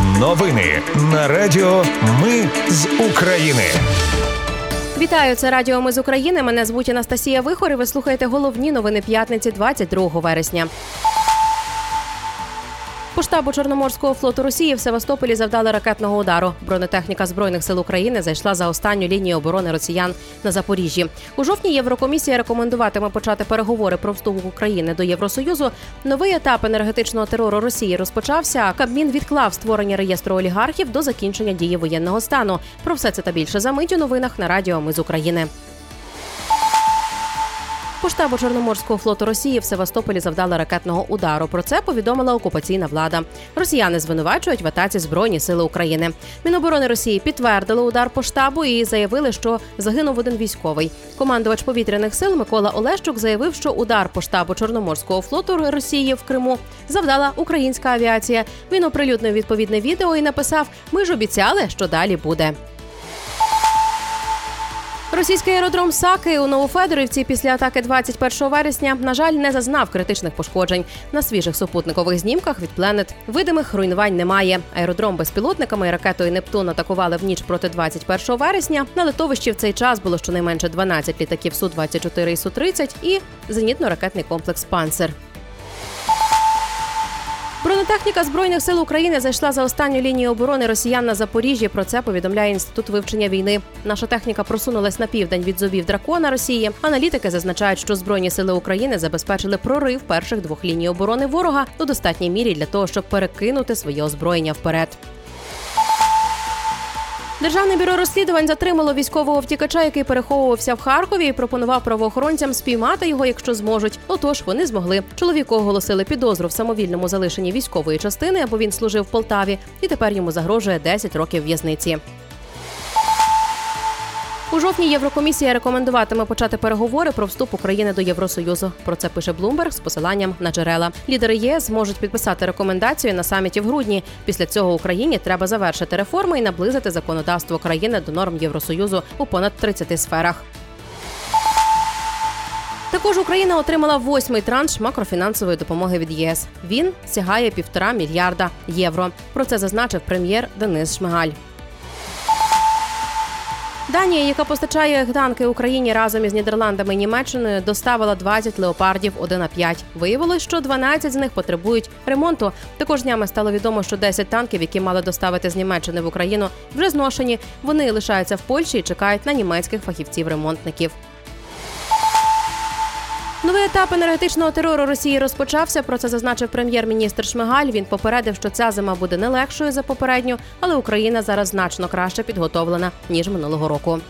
Новини на Радіо Ми з України. Вітаю, це Радіо Ми з України. Мене звуть Анастасія Вихор. і Ви слухаєте головні новини п'ятниці 22 вересня. По штабу Чорноморського флоту Росії в Севастополі завдали ракетного удару. Бронетехніка збройних сил України зайшла за останню лінію оборони росіян на Запоріжжі. У жовтні Єврокомісія рекомендуватиме почати переговори про вступ України до Євросоюзу. Новий етап енергетичного терору Росії розпочався. Кабмін відклав створення реєстру олігархів до закінчення дії воєнного стану. Про все це та більше за мить у новинах на Радіо Ми з України. По штабу Чорноморського флоту Росії в Севастополі завдали ракетного удару. Про це повідомила окупаційна влада. Росіяни звинувачують в атаці Збройні сили України. Міноборони Росії підтвердили удар по штабу і заявили, що загинув один військовий. Командувач повітряних сил Микола Олещук заявив, що удар по штабу Чорноморського флоту Росії в Криму завдала українська авіація. Він оприлюднив відповідне відео і написав: Ми ж обіцяли, що далі буде. Російський аеродром Саки у Новофедорівці після атаки 21 вересня, на жаль, не зазнав критичних пошкоджень. На свіжих супутникових знімках від Пленет видимих руйнувань немає. Аеродром безпілотниками і ракетою Нептун атакували в ніч проти 21 вересня. На литовищі в цей час було щонайменше 12 літаків су 24 і су 30 і зенітно-ракетний комплекс Панцер. Бронетехніка збройних сил України зайшла за останню лінію оборони росіян на Запоріжжі. Про це повідомляє інститут вивчення війни. Наша техніка просунулась на південь від зубів дракона Росії. Аналітики зазначають, що збройні сили України забезпечили прорив перших двох ліній оборони ворога у достатній мірі для того, щоб перекинути своє озброєння вперед. Державне бюро розслідувань затримало військового втікача, який переховувався в Харкові, і пропонував правоохоронцям спіймати його, якщо зможуть. Отож, вони змогли. Чоловіку оголосили підозру в самовільному залишенні військової частини, або він служив в Полтаві, і тепер йому загрожує 10 років в'язниці. У жовтні Єврокомісія рекомендуватиме почати переговори про вступ України до Євросоюзу. Про це пише Блумберг з посиланням на джерела. Лідери ЄС зможуть підписати рекомендацію на саміті в грудні. Після цього Україні треба завершити реформи і наблизити законодавство країни до норм Євросоюзу у понад 30 сферах. Також Україна отримала восьмий транш макрофінансової допомоги від ЄС. Він сягає півтора мільярда євро. Про це зазначив прем'єр Денис Шмигаль. Данія, яка постачає танки Україні разом із Нідерландами і Німеччиною, доставила 20 леопардів 1 5 Виявилось, що 12 з них потребують ремонту. Також днями стало відомо, що 10 танків, які мали доставити з Німеччини в Україну, вже зношені. Вони лишаються в Польщі і чекають на німецьких фахівців-ремонтників. Новий етап енергетичного терору Росії розпочався. Про це зазначив прем'єр-міністр Шмигаль. Він попередив, що ця зима буде не легшою за попередню, але Україна зараз значно краще підготовлена ніж минулого року.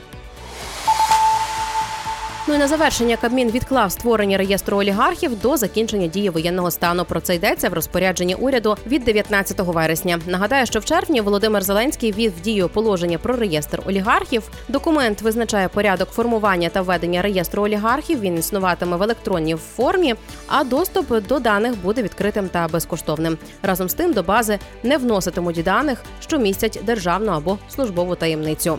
Ну і на завершення Кабмін відклав створення реєстру олігархів до закінчення дії воєнного стану. Про це йдеться в розпорядженні уряду від 19 вересня. Нагадаю, що в червні Володимир Зеленський ввів дію положення про реєстр олігархів. Документ визначає порядок формування та ведення реєстру олігархів. Він існуватиме в електронній формі, а доступ до даних буде відкритим та безкоштовним. Разом з тим до бази не вноситимуть даних, що містять державну або службову таємницю.